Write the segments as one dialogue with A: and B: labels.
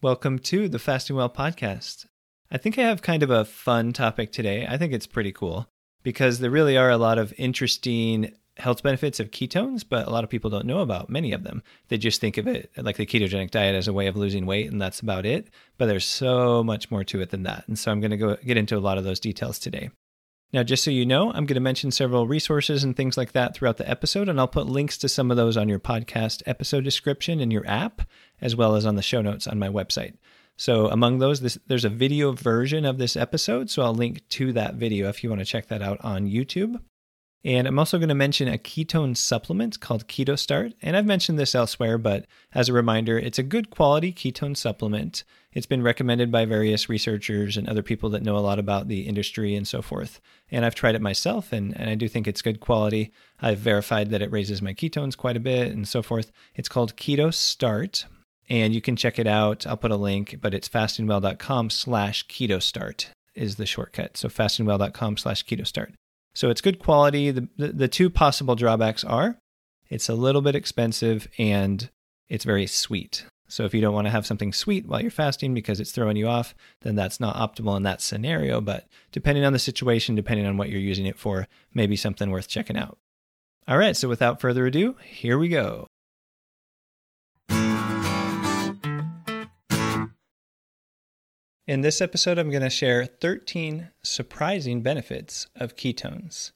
A: Welcome to the Fasting Well podcast. I think I have kind of a fun topic today. I think it's pretty cool because there really are a lot of interesting health benefits of ketones, but a lot of people don't know about many of them. They just think of it like the ketogenic diet as a way of losing weight, and that's about it. But there's so much more to it than that. And so I'm going to go get into a lot of those details today. Now, just so you know, I'm going to mention several resources and things like that throughout the episode, and I'll put links to some of those on your podcast episode description in your app, as well as on the show notes on my website. So, among those, this, there's a video version of this episode, so I'll link to that video if you want to check that out on YouTube. And I'm also going to mention a ketone supplement called KetoStart. And I've mentioned this elsewhere, but as a reminder, it's a good quality ketone supplement. It's been recommended by various researchers and other people that know a lot about the industry and so forth. And I've tried it myself, and, and I do think it's good quality. I've verified that it raises my ketones quite a bit and so forth. It's called KetoStart. And you can check it out. I'll put a link, but it's fastingwell.com slash keto start is the shortcut. So fastingwell.com slash keto start. So it's good quality. The, the, the two possible drawbacks are it's a little bit expensive and it's very sweet. So if you don't want to have something sweet while you're fasting because it's throwing you off, then that's not optimal in that scenario. But depending on the situation, depending on what you're using it for, maybe something worth checking out. All right, so without further ado, here we go. In this episode, I'm going to share 13 surprising benefits of ketones.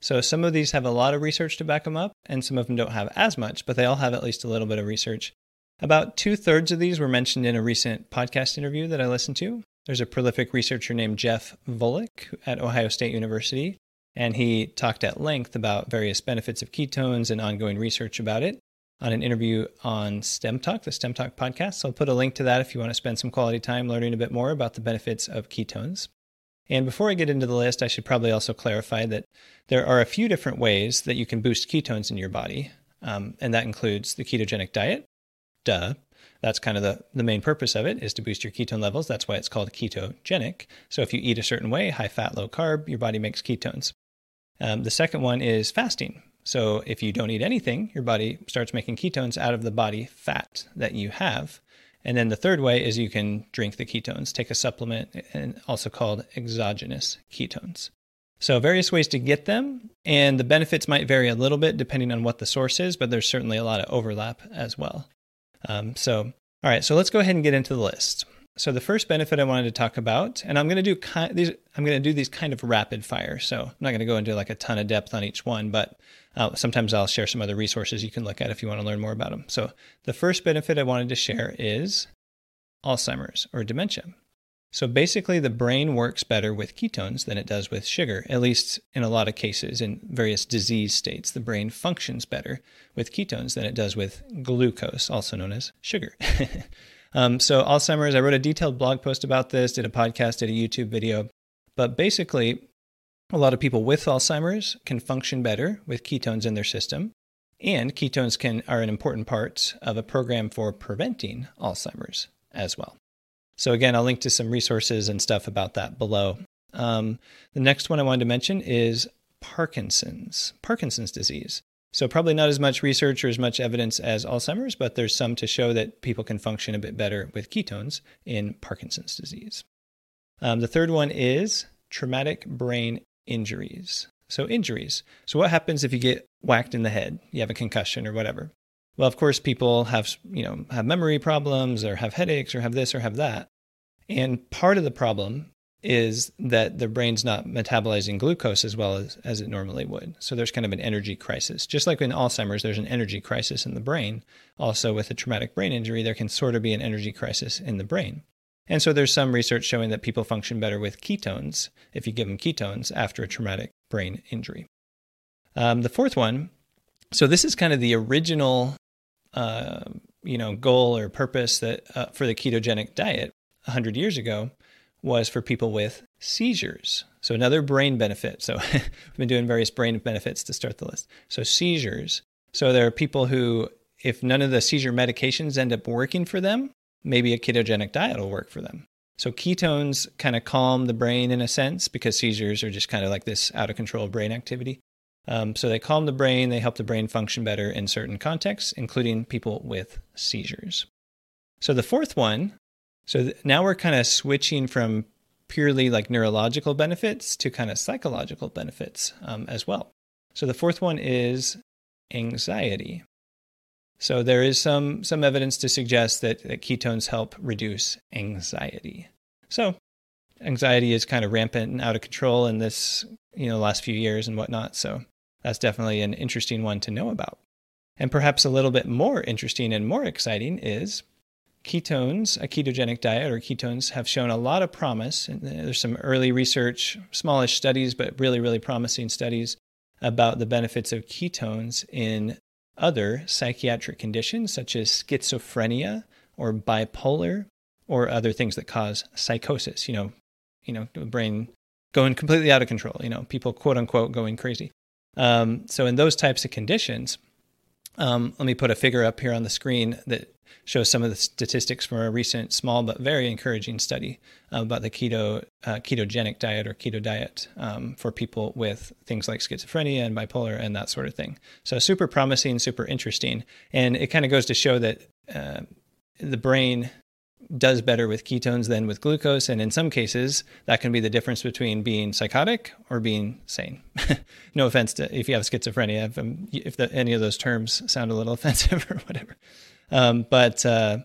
A: So, some of these have a lot of research to back them up, and some of them don't have as much, but they all have at least a little bit of research. About two thirds of these were mentioned in a recent podcast interview that I listened to. There's a prolific researcher named Jeff Volek at Ohio State University, and he talked at length about various benefits of ketones and ongoing research about it on an interview on STEM Talk, the STEM Talk podcast. So I'll put a link to that if you want to spend some quality time learning a bit more about the benefits of ketones. And before I get into the list, I should probably also clarify that there are a few different ways that you can boost ketones in your body. Um, and that includes the ketogenic diet. Duh. That's kind of the, the main purpose of it is to boost your ketone levels. That's why it's called ketogenic. So if you eat a certain way, high fat, low carb, your body makes ketones. Um, the second one is fasting. So if you don't eat anything, your body starts making ketones out of the body fat that you have. And then the third way is you can drink the ketones, take a supplement, and also called exogenous ketones. So, various ways to get them, and the benefits might vary a little bit depending on what the source is, but there's certainly a lot of overlap as well. Um, so, all right, so let's go ahead and get into the list. So the first benefit I wanted to talk about, and I'm going to do kind, these, I'm going to do these kind of rapid fire. So I'm not going to go into like a ton of depth on each one, but uh, sometimes I'll share some other resources you can look at if you want to learn more about them. So the first benefit I wanted to share is Alzheimer's or dementia. So basically, the brain works better with ketones than it does with sugar, at least in a lot of cases. In various disease states, the brain functions better with ketones than it does with glucose, also known as sugar. Um, so, Alzheimer's, I wrote a detailed blog post about this, did a podcast, did a YouTube video. But basically, a lot of people with Alzheimer's can function better with ketones in their system. And ketones can, are an important part of a program for preventing Alzheimer's as well. So, again, I'll link to some resources and stuff about that below. Um, the next one I wanted to mention is Parkinson's, Parkinson's disease. So, probably not as much research or as much evidence as Alzheimer's, but there's some to show that people can function a bit better with ketones in Parkinson's disease. Um, the third one is traumatic brain injuries. So, injuries. So, what happens if you get whacked in the head? You have a concussion or whatever. Well, of course, people have, you know, have memory problems or have headaches or have this or have that. And part of the problem is that the brain's not metabolizing glucose as well as, as it normally would. So there's kind of an energy crisis. Just like in Alzheimer's, there's an energy crisis in the brain. Also, with a traumatic brain injury, there can sort of be an energy crisis in the brain. And so there's some research showing that people function better with ketones if you give them ketones after a traumatic brain injury. Um, the fourth one, so this is kind of the original, uh, you know, goal or purpose that uh, for the ketogenic diet 100 years ago was for people with seizures. So, another brain benefit. So, we've been doing various brain benefits to start the list. So, seizures. So, there are people who, if none of the seizure medications end up working for them, maybe a ketogenic diet will work for them. So, ketones kind of calm the brain in a sense because seizures are just kind of like this out of control brain activity. Um, so, they calm the brain, they help the brain function better in certain contexts, including people with seizures. So, the fourth one So th- now we're kind of switching from purely like neurological benefits to kind of psychological benefits um, as well. So the fourth one is anxiety. So there is some some evidence to suggest that, that ketones help reduce anxiety. So anxiety is kind of rampant and out of control in this you know last few years and whatnot. So that's definitely an interesting one to know about. And perhaps a little bit more interesting and more exciting is ketones, a ketogenic diet or ketones have shown a lot of promise. There's some early research, smallish studies, but really, really promising studies about the benefits of ketones in other psychiatric conditions such as schizophrenia or bipolar or other things that cause psychosis, you know, you know, the brain going completely out of control, you know, people quote unquote going crazy. Um, so in those types of conditions, um, let me put a figure up here on the screen that shows some of the statistics from a recent, small but very encouraging study uh, about the keto uh, ketogenic diet or keto diet um, for people with things like schizophrenia and bipolar and that sort of thing. So super promising, super interesting, and it kind of goes to show that uh, the brain does better with ketones than with glucose. And in some cases, that can be the difference between being psychotic or being sane. no offense to if you have schizophrenia, if, um, if the, any of those terms sound a little offensive or whatever. Um, but uh,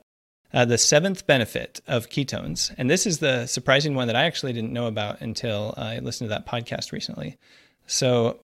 A: uh, the seventh benefit of ketones, and this is the surprising one that I actually didn't know about until I listened to that podcast recently. So,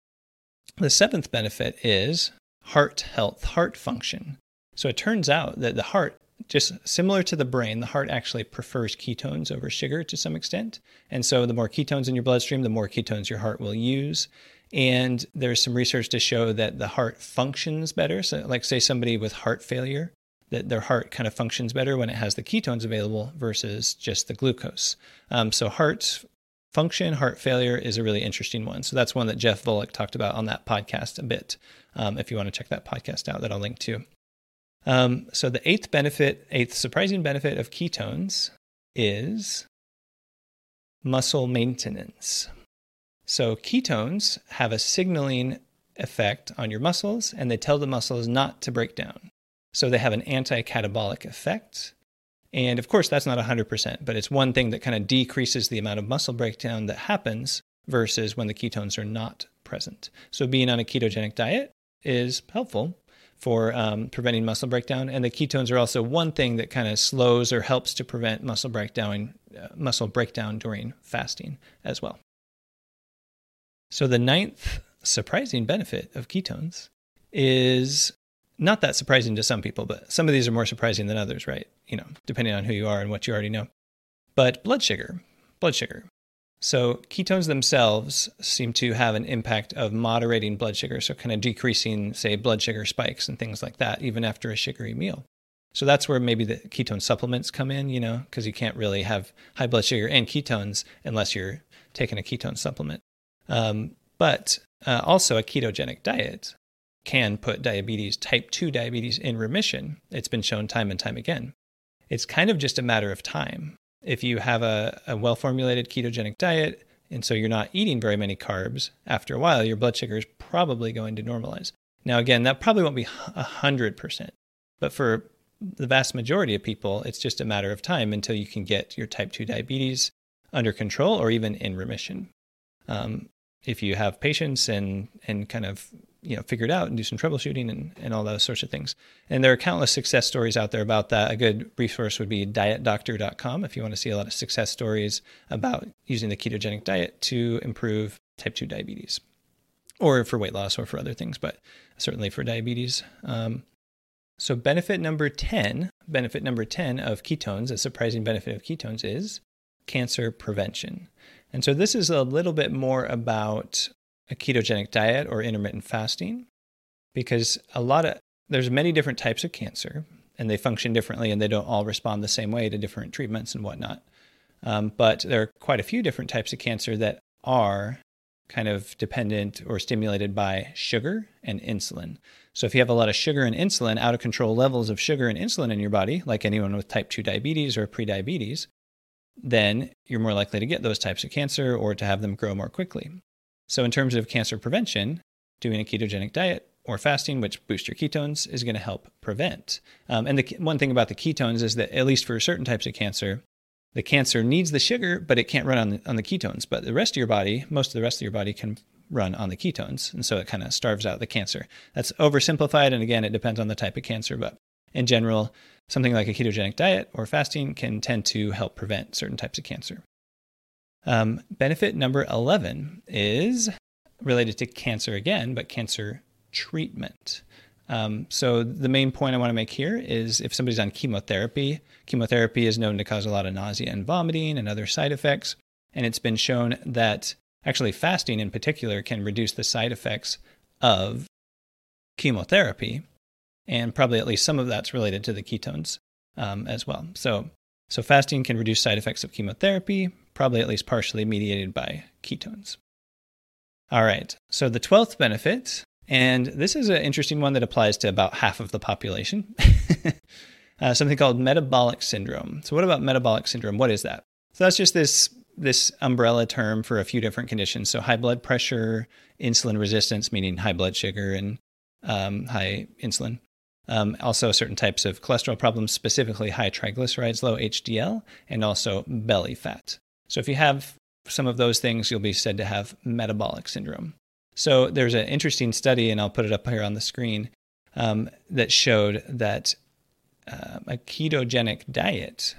A: the seventh benefit is heart health, heart function. So, it turns out that the heart just similar to the brain, the heart actually prefers ketones over sugar to some extent. And so the more ketones in your bloodstream, the more ketones your heart will use. And there's some research to show that the heart functions better. So, like, say somebody with heart failure, that their heart kind of functions better when it has the ketones available versus just the glucose. Um, so, heart function, heart failure is a really interesting one. So, that's one that Jeff Volek talked about on that podcast a bit. Um, if you want to check that podcast out, that I'll link to. Um, so the eighth benefit, eighth surprising benefit of ketones is muscle maintenance. So ketones have a signaling effect on your muscles and they tell the muscles not to break down. So they have an anti catabolic effect. And of course, that's not 100%, but it's one thing that kind of decreases the amount of muscle breakdown that happens versus when the ketones are not present. So being on a ketogenic diet is helpful for um, preventing muscle breakdown. And the ketones are also one thing that kind of slows or helps to prevent muscle breakdown, uh, muscle breakdown during fasting as well. So the ninth surprising benefit of ketones is not that surprising to some people, but some of these are more surprising than others, right? You know, depending on who you are and what you already know. But blood sugar, blood sugar. So, ketones themselves seem to have an impact of moderating blood sugar, so kind of decreasing, say, blood sugar spikes and things like that, even after a sugary meal. So, that's where maybe the ketone supplements come in, you know, because you can't really have high blood sugar and ketones unless you're taking a ketone supplement. Um, but uh, also, a ketogenic diet can put diabetes, type 2 diabetes, in remission. It's been shown time and time again. It's kind of just a matter of time if you have a, a well formulated ketogenic diet, and so you're not eating very many carbs, after a while, your blood sugar is probably going to normalize. Now, again, that probably won't be 100%, but for the vast majority of people, it's just a matter of time until you can get your type 2 diabetes under control or even in remission. Um, if you have patience and, and kind of you know figure it out and do some troubleshooting and, and all those sorts of things. And there are countless success stories out there about that. A good resource would be dietdoctor.com if you want to see a lot of success stories about using the ketogenic diet to improve type 2 diabetes or for weight loss or for other things but certainly for diabetes. Um, so benefit number 10 benefit number 10 of ketones a surprising benefit of ketones is cancer prevention and so this is a little bit more about a ketogenic diet or intermittent fasting because a lot of there's many different types of cancer and they function differently and they don't all respond the same way to different treatments and whatnot. Um, but there are quite a few different types of cancer that are kind of dependent or stimulated by sugar and insulin. So if you have a lot of sugar and insulin, out of control levels of sugar and insulin in your body, like anyone with type 2 diabetes or prediabetes, then you're more likely to get those types of cancer or to have them grow more quickly. So, in terms of cancer prevention, doing a ketogenic diet or fasting, which boosts your ketones, is going to help prevent. Um, and the one thing about the ketones is that, at least for certain types of cancer, the cancer needs the sugar, but it can't run on the, on the ketones. But the rest of your body, most of the rest of your body can run on the ketones. And so it kind of starves out the cancer. That's oversimplified. And again, it depends on the type of cancer. But in general, something like a ketogenic diet or fasting can tend to help prevent certain types of cancer. Um, benefit number 11 is related to cancer again, but cancer treatment. Um, so the main point I want to make here is if somebody's on chemotherapy, chemotherapy is known to cause a lot of nausea and vomiting and other side effects. And it's been shown that actually fasting in particular can reduce the side effects of chemotherapy. And probably at least some of that's related to the ketones um, as well. So, so fasting can reduce side effects of chemotherapy, probably at least partially mediated by ketones. All right. So the 12th benefit and this is an interesting one that applies to about half of the population. uh, something called metabolic syndrome. So, what about metabolic syndrome? What is that? So, that's just this this umbrella term for a few different conditions. So, high blood pressure, insulin resistance, meaning high blood sugar and um, high insulin. Um, also, certain types of cholesterol problems, specifically high triglycerides, low HDL, and also belly fat. So, if you have some of those things, you'll be said to have metabolic syndrome. So there's an interesting study, and I'll put it up here on the screen, um, that showed that uh, a ketogenic diet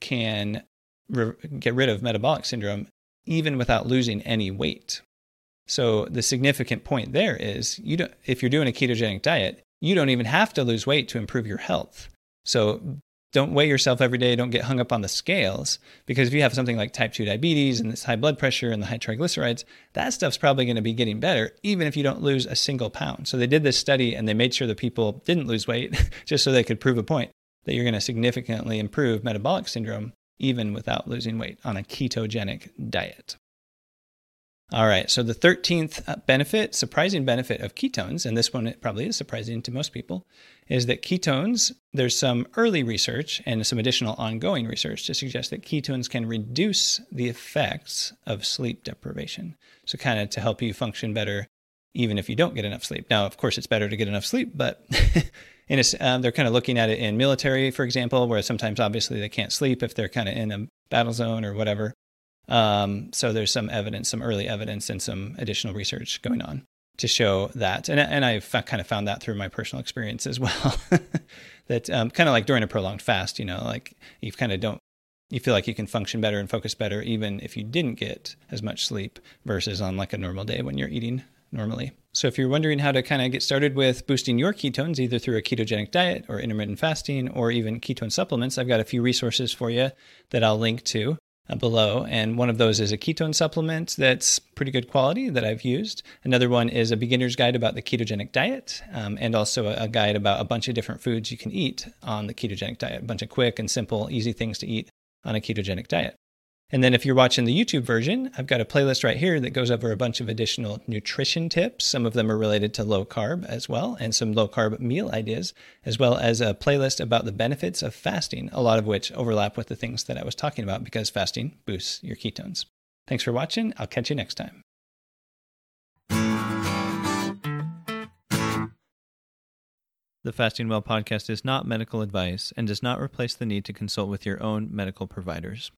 A: can re- get rid of metabolic syndrome even without losing any weight. So the significant point there is you don't if you're doing a ketogenic diet, you don't even have to lose weight to improve your health. So don't weigh yourself every day. Don't get hung up on the scales because if you have something like type 2 diabetes and this high blood pressure and the high triglycerides, that stuff's probably going to be getting better even if you don't lose a single pound. So they did this study and they made sure the people didn't lose weight just so they could prove a point that you're going to significantly improve metabolic syndrome even without losing weight on a ketogenic diet. All right, so the 13th uh, benefit, surprising benefit of ketones, and this one probably is surprising to most people, is that ketones, there's some early research and some additional ongoing research to suggest that ketones can reduce the effects of sleep deprivation. So, kind of to help you function better even if you don't get enough sleep. Now, of course, it's better to get enough sleep, but in um, they're kind of looking at it in military, for example, where sometimes obviously they can't sleep if they're kind of in a battle zone or whatever. Um, so there's some evidence, some early evidence, and some additional research going on to show that. And, and I've kind of found that through my personal experience as well. that um, kind of like during a prolonged fast, you know, like you kind of don't, you feel like you can function better and focus better even if you didn't get as much sleep versus on like a normal day when you're eating normally. So, if you're wondering how to kind of get started with boosting your ketones, either through a ketogenic diet or intermittent fasting or even ketone supplements, I've got a few resources for you that I'll link to. Uh, below. And one of those is a ketone supplement that's pretty good quality that I've used. Another one is a beginner's guide about the ketogenic diet, um, and also a, a, guide about a bunch of different foods you can eat on the ketogenic diet, a bunch of quick and simple, easy things to eat on a ketogenic diet. And then if you're watching the YouTube version, I've got a playlist right here that goes over a bunch of additional nutrition tips. Some of them are related to low carb as well, and some low carb meal ideas, as well as a playlist about the benefits of fasting, a lot of which overlap with the things that I was talking about because fasting boosts your ketones. Thanks for watching. I'll catch you next time. The Fasting Well podcast is not medical advice and does not replace the need to consult with your own medical providers.